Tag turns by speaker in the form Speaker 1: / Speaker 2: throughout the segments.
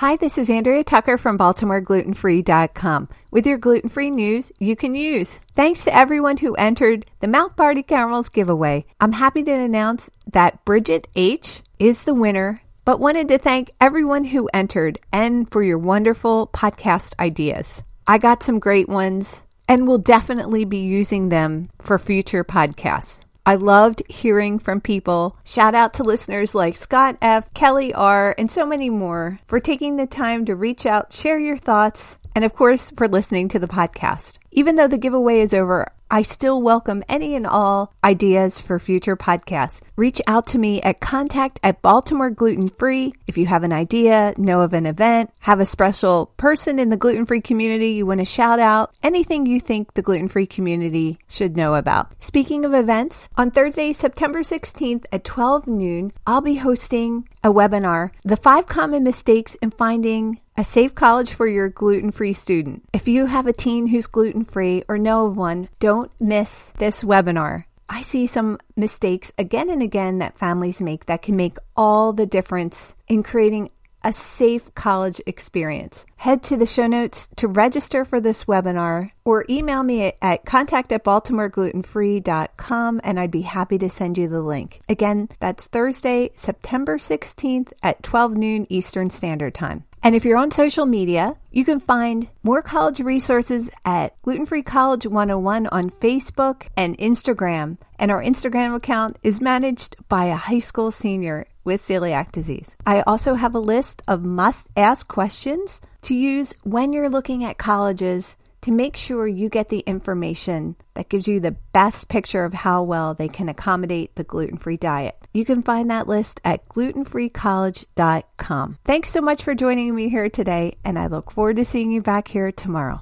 Speaker 1: Hi, this is Andrea Tucker from BaltimoreGlutenFree.com with your gluten free news you can use. Thanks to everyone who entered the Mouth Party Caramels giveaway. I'm happy to announce that Bridget H. is the winner, but wanted to thank everyone who entered and for your wonderful podcast ideas. I got some great ones and will definitely be using them for future podcasts. I loved hearing from people. Shout out to listeners like Scott F., Kelly R., and so many more for taking the time to reach out, share your thoughts, and of course, for listening to the podcast. Even though the giveaway is over, I still welcome any and all ideas for future podcasts. Reach out to me at contact at Baltimore Gluten Free if you have an idea, know of an event, have a special person in the gluten free community you want to shout out, anything you think the gluten free community should know about. Speaking of events, on Thursday, September 16th at 12 noon, I'll be hosting a webinar, The Five Common Mistakes in Finding a Safe College for Your Gluten Free Student. If you have a teen who's gluten free or know of one, don't miss this webinar. I see some mistakes again and again that families make that can make all the difference in creating a safe college experience. Head to the show notes to register for this webinar or email me at, contact at baltimoreglutenfree.com and I'd be happy to send you the link. Again, that's Thursday, September 16th at 12 noon Eastern Standard Time. And if you're on social media, you can find more college resources at Gluten Free College 101 on Facebook and Instagram. And our Instagram account is managed by a high school senior with celiac disease. I also have a list of must ask questions to use when you're looking at colleges to make sure you get the information that gives you the best picture of how well they can accommodate the gluten free diet. You can find that list at glutenfreecollege.com. Thanks so much for joining me here today, and I look forward to seeing you back here tomorrow.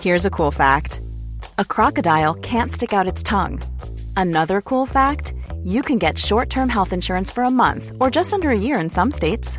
Speaker 2: Here's a cool fact a crocodile can't stick out its tongue. Another cool fact you can get short term health insurance for a month or just under a year in some states.